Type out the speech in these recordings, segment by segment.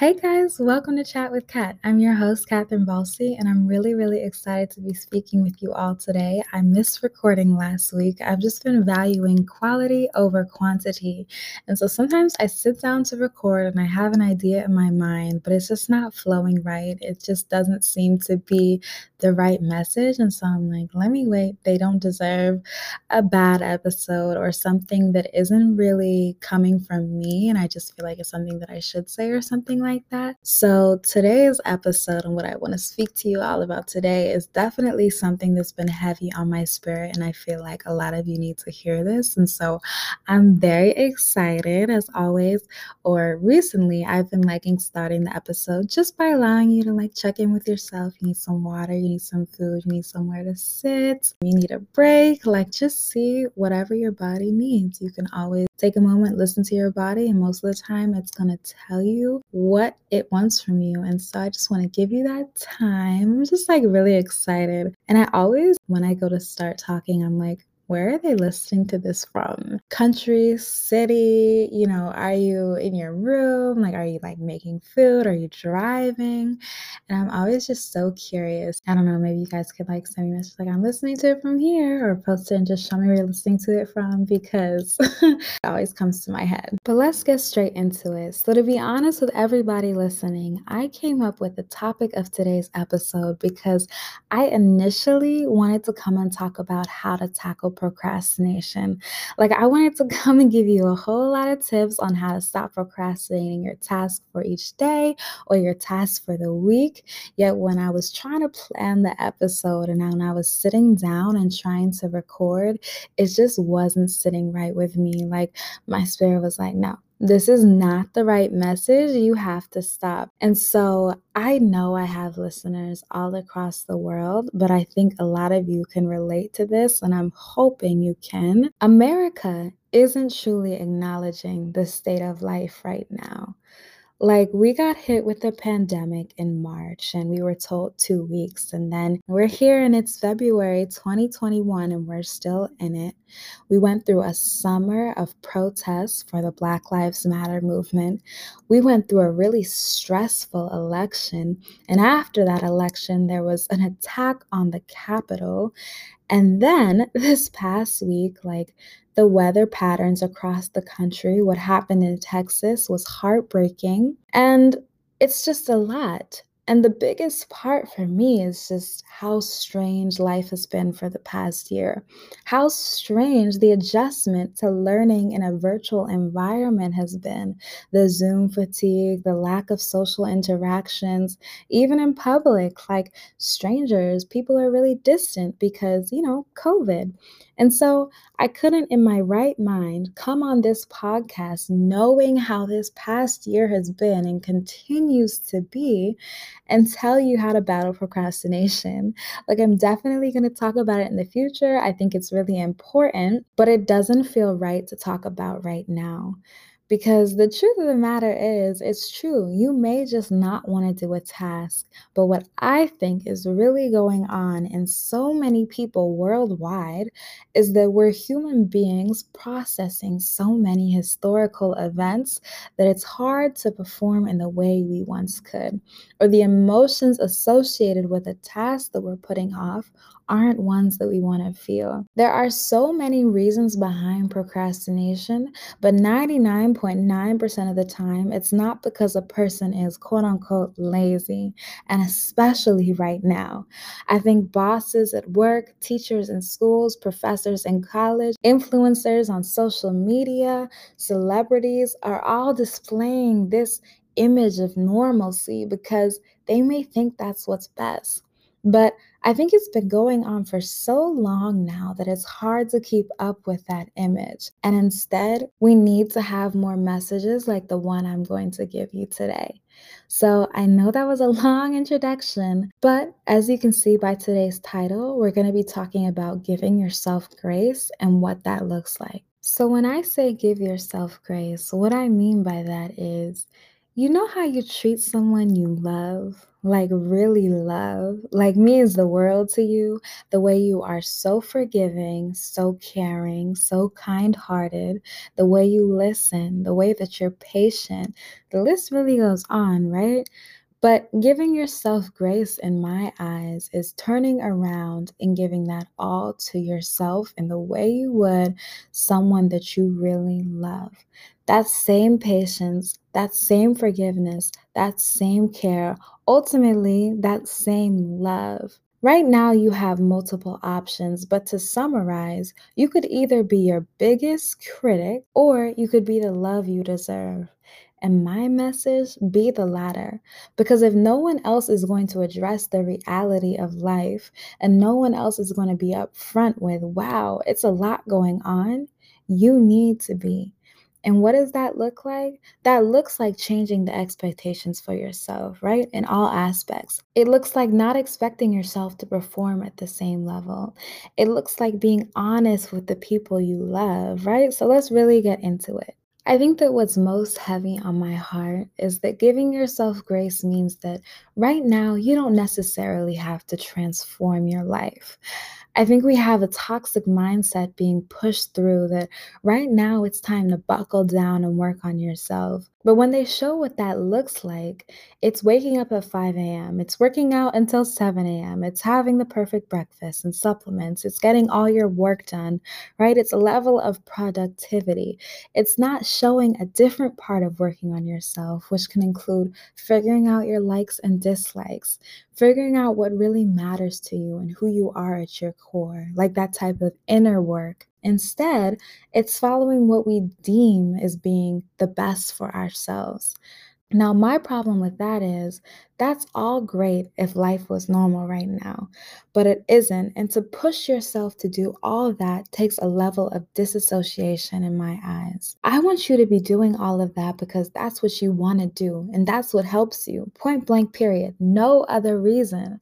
Hey guys, welcome to Chat with Kat. I'm your host, Katherine Balsey, and I'm really, really excited to be speaking with you all today. I missed recording last week. I've just been valuing quality over quantity. And so sometimes I sit down to record and I have an idea in my mind, but it's just not flowing right. It just doesn't seem to be the right message. And so I'm like, let me wait. They don't deserve a bad episode or something that isn't really coming from me. And I just feel like it's something that I should say or something like like that. So, today's episode and what I want to speak to you all about today is definitely something that's been heavy on my spirit. And I feel like a lot of you need to hear this. And so, I'm very excited as always. Or recently, I've been liking starting the episode just by allowing you to like check in with yourself. You need some water, you need some food, you need somewhere to sit, you need a break. Like, just see whatever your body needs. You can always take a moment, listen to your body, and most of the time, it's going to tell you what it wants from you. And so I just want to give you that time. I'm just like really excited. And I always, when I go to start talking, I'm like, where are they listening to this from? Country, city, you know, are you in your room? Like, are you like making food? Are you driving? And I'm always just so curious. I don't know, maybe you guys could like send me a message like, I'm listening to it from here, or post it and just show me where you're listening to it from because it always comes to my head. But let's get straight into it. So, to be honest with everybody listening, I came up with the topic of today's episode because I initially wanted to come and talk about how to tackle procrastination. Like, I wanted to come and give you a whole lot of tips on how to stop procrastinating your task for each day or your task for the week. Yet, when I was trying to plan the episode and when I was sitting down and trying to record, it just wasn't sitting right with me. Like, my spirit was like, no, this is not the right message. You have to stop. And so I know I have listeners all across the world, but I think a lot of you can relate to this, and I'm hoping you can. America isn't truly acknowledging the state of life right now. Like, we got hit with the pandemic in March and we were told two weeks, and then we're here and it's February 2021 and we're still in it. We went through a summer of protests for the Black Lives Matter movement. We went through a really stressful election, and after that election, there was an attack on the Capitol. And then this past week, like the weather patterns across the country, what happened in Texas was heartbreaking. And it's just a lot. And the biggest part for me is just how strange life has been for the past year. How strange the adjustment to learning in a virtual environment has been. The Zoom fatigue, the lack of social interactions, even in public, like strangers, people are really distant because, you know, COVID. And so I couldn't, in my right mind, come on this podcast knowing how this past year has been and continues to be and tell you how to battle procrastination. Like, I'm definitely going to talk about it in the future. I think it's really important, but it doesn't feel right to talk about right now. Because the truth of the matter is, it's true. You may just not want to do a task. But what I think is really going on in so many people worldwide is that we're human beings processing so many historical events that it's hard to perform in the way we once could. Or the emotions associated with a task that we're putting off aren't ones that we want to feel. There are so many reasons behind procrastination, but 99.9% of the time, it's not because a person is quote unquote lazy, and especially right now. I think bosses at work, teachers in schools, professors in college, influencers on social media, celebrities are all displaying this image of normalcy because they may think that's what's best. But I think it's been going on for so long now that it's hard to keep up with that image. And instead, we need to have more messages like the one I'm going to give you today. So I know that was a long introduction, but as you can see by today's title, we're going to be talking about giving yourself grace and what that looks like. So when I say give yourself grace, what I mean by that is You know how you treat someone you love, like really love, like means the world to you, the way you are so forgiving, so caring, so kind hearted, the way you listen, the way that you're patient. The list really goes on, right? But giving yourself grace, in my eyes, is turning around and giving that all to yourself in the way you would someone that you really love. That same patience, that same forgiveness, that same care, ultimately, that same love. Right now, you have multiple options, but to summarize, you could either be your biggest critic or you could be the love you deserve. And my message be the latter. Because if no one else is going to address the reality of life and no one else is going to be upfront with, wow, it's a lot going on, you need to be. And what does that look like? That looks like changing the expectations for yourself, right? In all aspects. It looks like not expecting yourself to perform at the same level. It looks like being honest with the people you love, right? So let's really get into it. I think that what's most heavy on my heart is that giving yourself grace means that right now you don't necessarily have to transform your life. I think we have a toxic mindset being pushed through that right now it's time to buckle down and work on yourself. But when they show what that looks like, it's waking up at 5 a.m., it's working out until 7 a.m., it's having the perfect breakfast and supplements, it's getting all your work done, right? It's a level of productivity. It's not showing a different part of working on yourself, which can include figuring out your likes and dislikes, figuring out what really matters to you and who you are at your core, like that type of inner work. Instead, it's following what we deem as being the best for ourselves. Now, my problem with that is that's all great if life was normal right now, but it isn't. And to push yourself to do all that takes a level of disassociation in my eyes. I want you to be doing all of that because that's what you want to do and that's what helps you. Point blank, period. No other reason.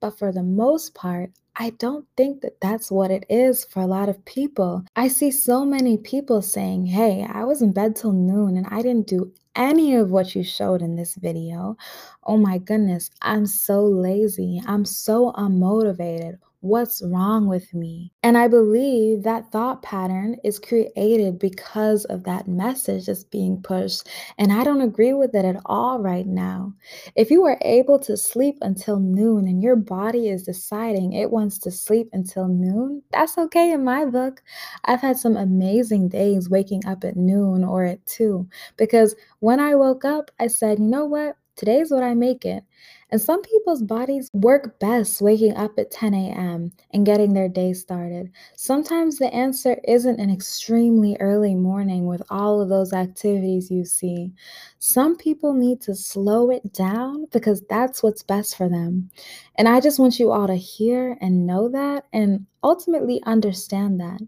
But for the most part, I don't think that that's what it is for a lot of people. I see so many people saying, Hey, I was in bed till noon and I didn't do any of what you showed in this video. Oh my goodness, I'm so lazy. I'm so unmotivated. What's wrong with me? And I believe that thought pattern is created because of that message that's being pushed. And I don't agree with it at all right now. If you are able to sleep until noon and your body is deciding it wants to sleep until noon, that's okay in my book. I've had some amazing days waking up at noon or at two because when I woke up, I said, you know what? Today's what I make it. And some people's bodies work best waking up at 10 a.m. and getting their day started. Sometimes the answer isn't an extremely early morning with all of those activities you see. Some people need to slow it down because that's what's best for them. And I just want you all to hear and know that and ultimately understand that.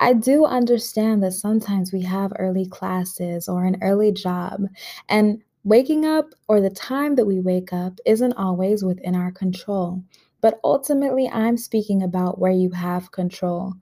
I do understand that sometimes we have early classes or an early job, and Waking up or the time that we wake up isn't always within our control, but ultimately, I'm speaking about where you have control.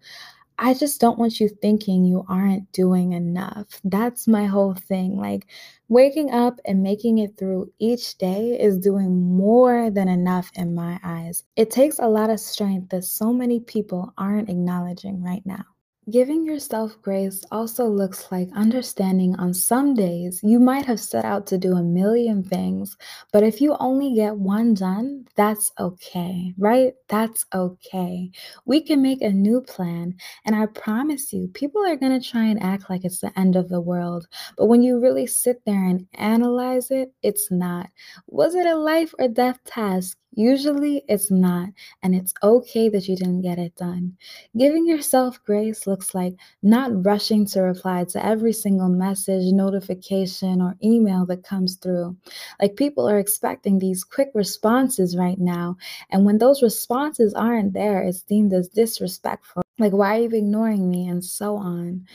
I just don't want you thinking you aren't doing enough. That's my whole thing. Like, waking up and making it through each day is doing more than enough in my eyes. It takes a lot of strength that so many people aren't acknowledging right now. Giving yourself grace also looks like understanding on some days you might have set out to do a million things, but if you only get one done, that's okay, right? That's okay. We can make a new plan, and I promise you, people are going to try and act like it's the end of the world, but when you really sit there and analyze it, it's not. Was it a life or death task? Usually it's not, and it's okay that you didn't get it done. Giving yourself grace looks like not rushing to reply to every single message, notification, or email that comes through. Like people are expecting these quick responses right now, and when those responses aren't there, it's deemed as disrespectful. Like, why are you ignoring me? And so on.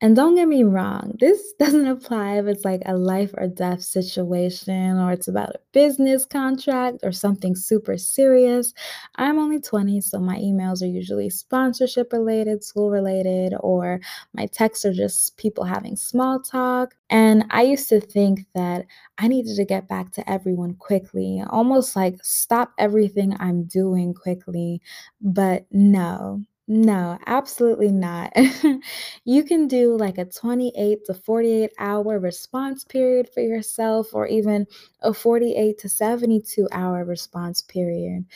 And don't get me wrong, this doesn't apply if it's like a life or death situation or it's about a business contract or something super serious. I'm only 20, so my emails are usually sponsorship related, school related, or my texts are just people having small talk. And I used to think that I needed to get back to everyone quickly, almost like stop everything I'm doing quickly. But no, no, absolutely not. you can do like a 28 to 48 hour response period for yourself, or even a 48 to 72 hour response period.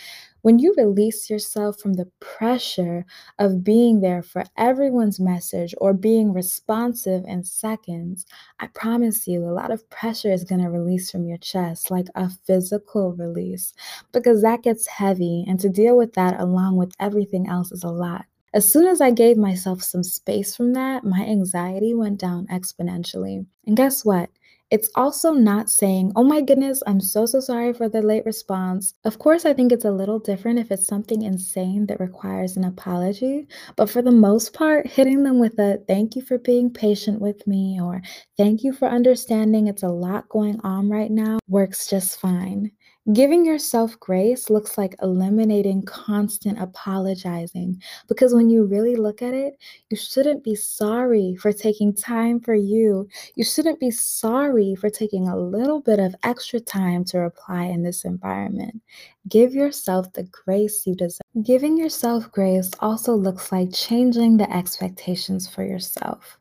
When you release yourself from the pressure of being there for everyone's message or being responsive in seconds, I promise you a lot of pressure is going to release from your chest, like a physical release, because that gets heavy. And to deal with that along with everything else is a lot. As soon as I gave myself some space from that, my anxiety went down exponentially. And guess what? It's also not saying, oh my goodness, I'm so, so sorry for the late response. Of course, I think it's a little different if it's something insane that requires an apology. But for the most part, hitting them with a thank you for being patient with me or thank you for understanding it's a lot going on right now works just fine. Giving yourself grace looks like eliminating constant apologizing because when you really look at it, you shouldn't be sorry for taking time for you. You shouldn't be sorry for taking a little bit of extra time to reply in this environment. Give yourself the grace you deserve. Giving yourself grace also looks like changing the expectations for yourself.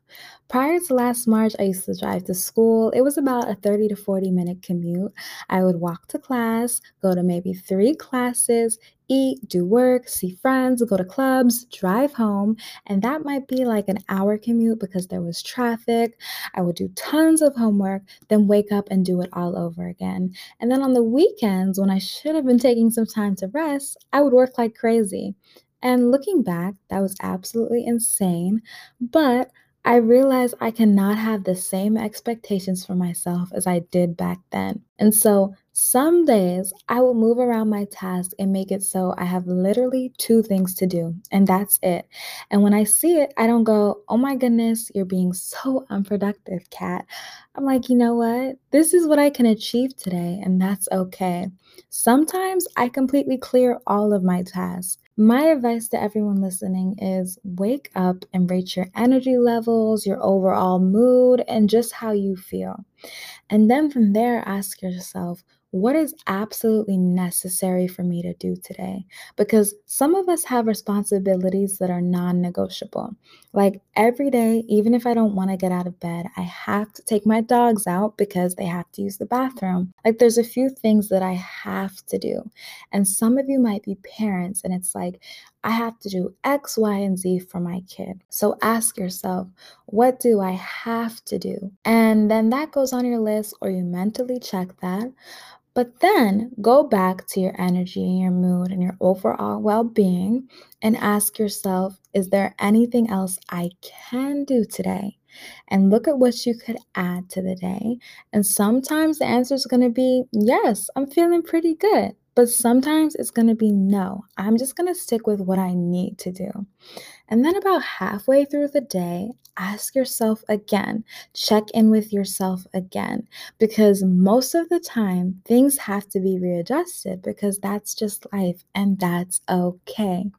Prior to last March, I used to drive to school. It was about a 30 to 40 minute commute. I would walk to class, go to maybe three classes, eat, do work, see friends, go to clubs, drive home. And that might be like an hour commute because there was traffic. I would do tons of homework, then wake up and do it all over again. And then on the weekends, when I should have been taking some time to rest, I would work like crazy. And looking back, that was absolutely insane. But I realize I cannot have the same expectations for myself as I did back then. And so some days I will move around my task and make it so I have literally two things to do, and that's it. And when I see it, I don't go, oh my goodness, you're being so unproductive, Kat. I'm like, you know what? This is what I can achieve today, and that's okay. Sometimes I completely clear all of my tasks. My advice to everyone listening is wake up and rate your energy levels, your overall mood, and just how you feel. And then from there, ask yourself, what is absolutely necessary for me to do today? Because some of us have responsibilities that are non negotiable. Like every day, even if I don't want to get out of bed, I have to take my dogs out because they have to use the bathroom. Like there's a few things that I have to do. And some of you might be parents, and it's like, I have to do X, Y, and Z for my kid. So ask yourself, what do I have to do? And then that goes on your list, or you mentally check that. But then go back to your energy, and your mood, and your overall well being and ask yourself is there anything else I can do today? And look at what you could add to the day. And sometimes the answer is going to be yes, I'm feeling pretty good. But sometimes it's going to be no, I'm just going to stick with what I need to do. And then about halfway through the day, ask yourself again, check in with yourself again, because most of the time things have to be readjusted because that's just life and that's okay.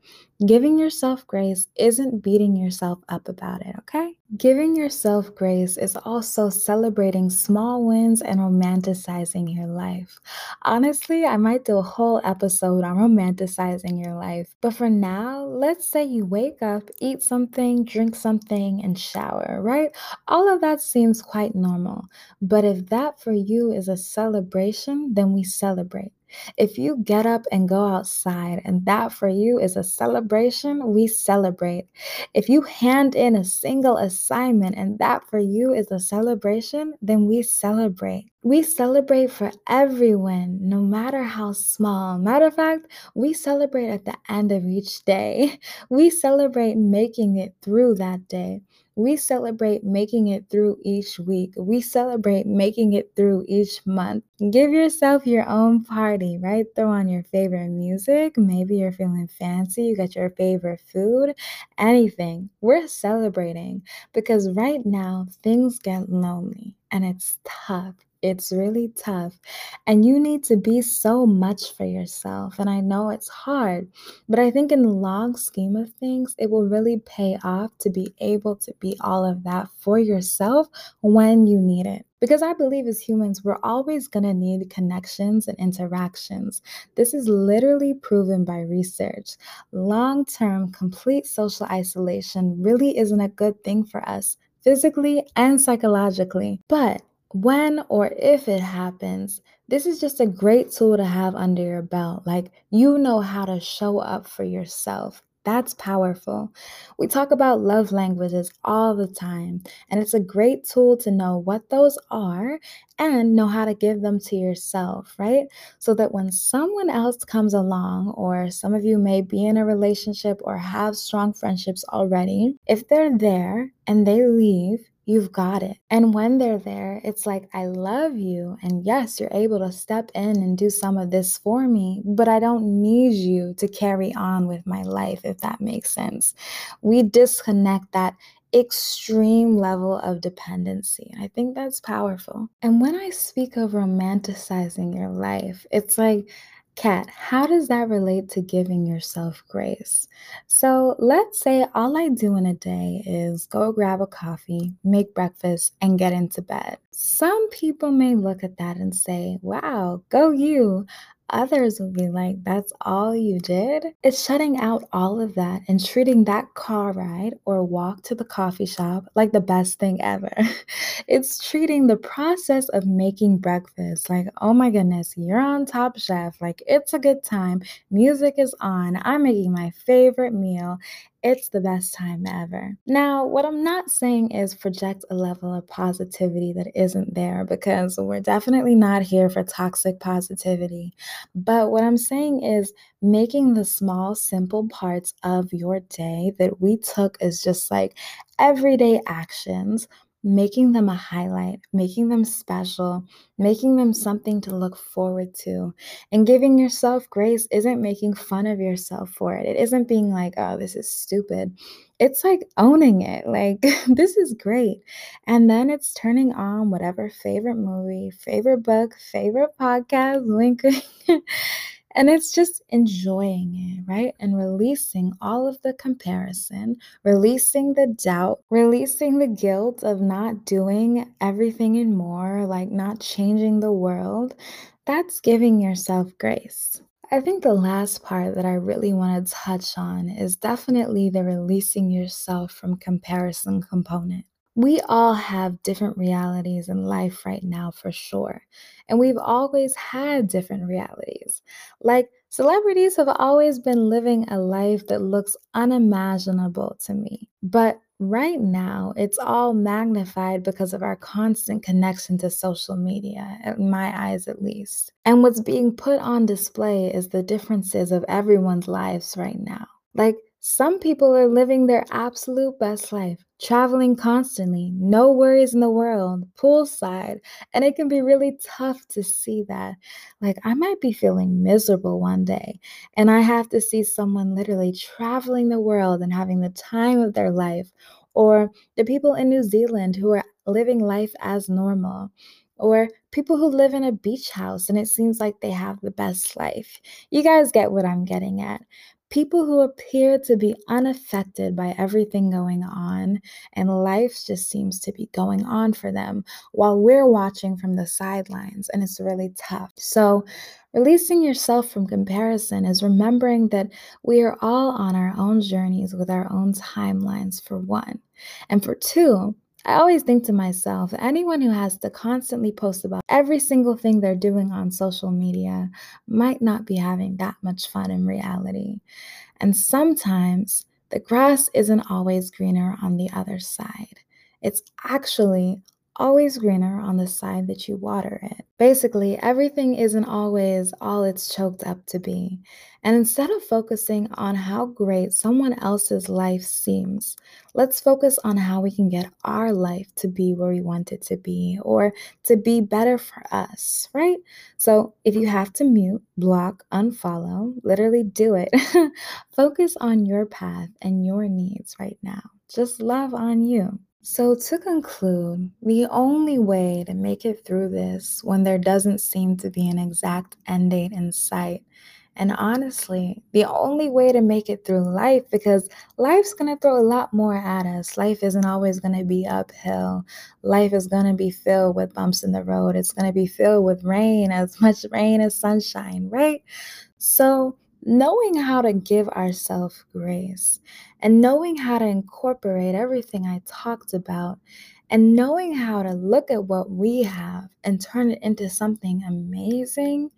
Giving yourself grace isn't beating yourself up about it, okay? Giving yourself grace is also celebrating small wins and romanticizing your life. Honestly, I might do a whole episode on romanticizing your life, but for now, let's say you wake up, eat something, drink something, and shower, right? All of that seems quite normal. But if that for you is a celebration, then we celebrate. If you get up and go outside and that for you is a celebration, we celebrate. If you hand in a single assignment and that for you is a celebration, then we celebrate. We celebrate for everyone, no matter how small. Matter of fact, we celebrate at the end of each day. We celebrate making it through that day. We celebrate making it through each week. We celebrate making it through each month. Give yourself your own party, right? Throw on your favorite music. Maybe you're feeling fancy. You got your favorite food, anything. We're celebrating because right now things get lonely and it's tough. It's really tough. And you need to be so much for yourself. And I know it's hard, but I think in the long scheme of things, it will really pay off to be able to be all of that for yourself when you need it. Because I believe as humans, we're always going to need connections and interactions. This is literally proven by research. Long term, complete social isolation really isn't a good thing for us physically and psychologically. But when or if it happens, this is just a great tool to have under your belt. Like you know how to show up for yourself. That's powerful. We talk about love languages all the time, and it's a great tool to know what those are and know how to give them to yourself, right? So that when someone else comes along, or some of you may be in a relationship or have strong friendships already, if they're there and they leave, you've got it. And when they're there, it's like, I love you. And yes, you're able to step in and do some of this for me, but I don't need you to carry on with my life, if that makes sense. We disconnect that extreme level of dependency. I think that's powerful. And when I speak of romanticizing your life, it's like, Kat, how does that relate to giving yourself grace? So let's say all I do in a day is go grab a coffee, make breakfast, and get into bed. Some people may look at that and say, wow, go you. Others will be like, that's all you did? It's shutting out all of that and treating that car ride or walk to the coffee shop like the best thing ever. it's treating the process of making breakfast like, oh my goodness, you're on Top Chef. Like, it's a good time. Music is on. I'm making my favorite meal. It's the best time ever. Now, what I'm not saying is project a level of positivity that isn't there because we're definitely not here for toxic positivity. But what I'm saying is making the small, simple parts of your day that we took as just like everyday actions making them a highlight, making them special, making them something to look forward to. And giving yourself grace isn't making fun of yourself for it. It isn't being like, oh, this is stupid. It's like owning it. Like, this is great. And then it's turning on whatever favorite movie, favorite book, favorite podcast, link. And it's just enjoying it, right? And releasing all of the comparison, releasing the doubt, releasing the guilt of not doing everything and more, like not changing the world. That's giving yourself grace. I think the last part that I really want to touch on is definitely the releasing yourself from comparison component. We all have different realities in life right now, for sure. And we've always had different realities. Like, celebrities have always been living a life that looks unimaginable to me. But right now, it's all magnified because of our constant connection to social media, in my eyes at least. And what's being put on display is the differences of everyone's lives right now. Like, some people are living their absolute best life, traveling constantly, no worries in the world, poolside. And it can be really tough to see that. Like, I might be feeling miserable one day, and I have to see someone literally traveling the world and having the time of their life, or the people in New Zealand who are living life as normal or people who live in a beach house and it seems like they have the best life. You guys get what I'm getting at people who appear to be unaffected by everything going on, and life just seems to be going on for them while we're watching from the sidelines, and it's really tough. So, releasing yourself from comparison is remembering that we are all on our own journeys with our own timelines, for one. And for two, I always think to myself, anyone who has to constantly post about every single thing they're doing on social media might not be having that much fun in reality. And sometimes the grass isn't always greener on the other side. It's actually always greener on the side that you water it. Basically, everything isn't always all it's choked up to be. And instead of focusing on how great someone else's life seems, let's focus on how we can get our life to be where we want it to be or to be better for us, right? So if you have to mute, block, unfollow, literally do it. focus on your path and your needs right now. Just love on you. So, to conclude, the only way to make it through this when there doesn't seem to be an exact end date in sight, and honestly, the only way to make it through life, because life's gonna throw a lot more at us. Life isn't always gonna be uphill. Life is gonna be filled with bumps in the road. It's gonna be filled with rain, as much rain as sunshine, right? So, knowing how to give ourselves grace and knowing how to incorporate everything I talked about and knowing how to look at what we have and turn it into something amazing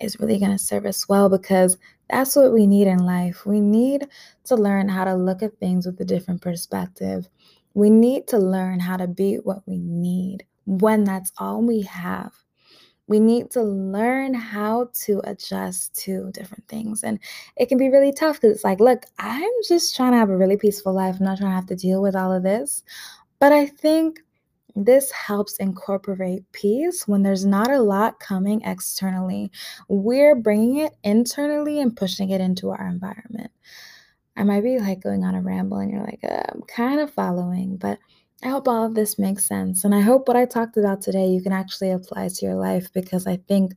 is really going to serve us well because that's what we need in life. We need to learn how to look at things with a different perspective. We need to learn how to be what we need when that's all we have we need to learn how to adjust to different things. And it can be really tough because it's like, look, I'm just trying to have a really peaceful life. I'm not trying to have to deal with all of this. But I think this helps incorporate peace when there's not a lot coming externally. We're bringing it internally and pushing it into our environment. I might be like going on a ramble and you're like, uh, I'm kind of following, but I hope all of this makes sense. And I hope what I talked about today you can actually apply to your life because I think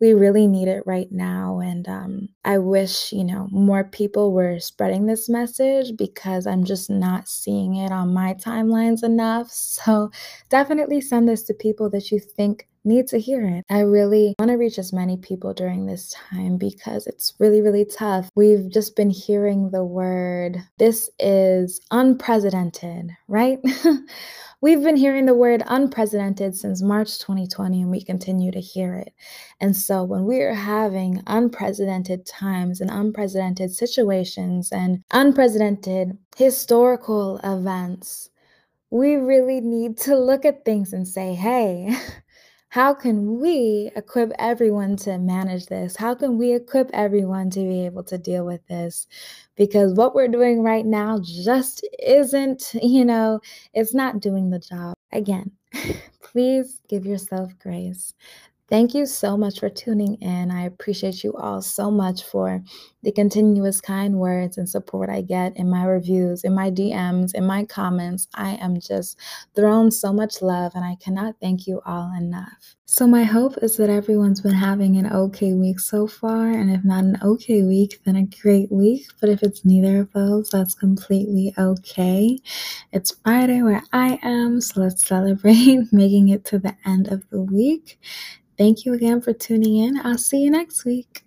we really need it right now. And um, I wish, you know, more people were spreading this message because I'm just not seeing it on my timelines enough. So definitely send this to people that you think need to hear it. I really want to reach as many people during this time because it's really, really tough. We've just been hearing the word, this is unprecedented, right? We've been hearing the word unprecedented since March 2020, and we continue to hear it. And so, when we are having unprecedented times and unprecedented situations and unprecedented historical events, we really need to look at things and say, hey, how can we equip everyone to manage this? How can we equip everyone to be able to deal with this? Because what we're doing right now just isn't, you know, it's not doing the job. Again, please give yourself grace. Thank you so much for tuning in. I appreciate you all so much for the continuous kind words and support I get in my reviews, in my DMs, in my comments. I am just thrown so much love and I cannot thank you all enough. So, my hope is that everyone's been having an okay week so far. And if not an okay week, then a great week. But if it's neither of those, that's completely okay. It's Friday where I am, so let's celebrate making it to the end of the week. Thank you again for tuning in. I'll see you next week.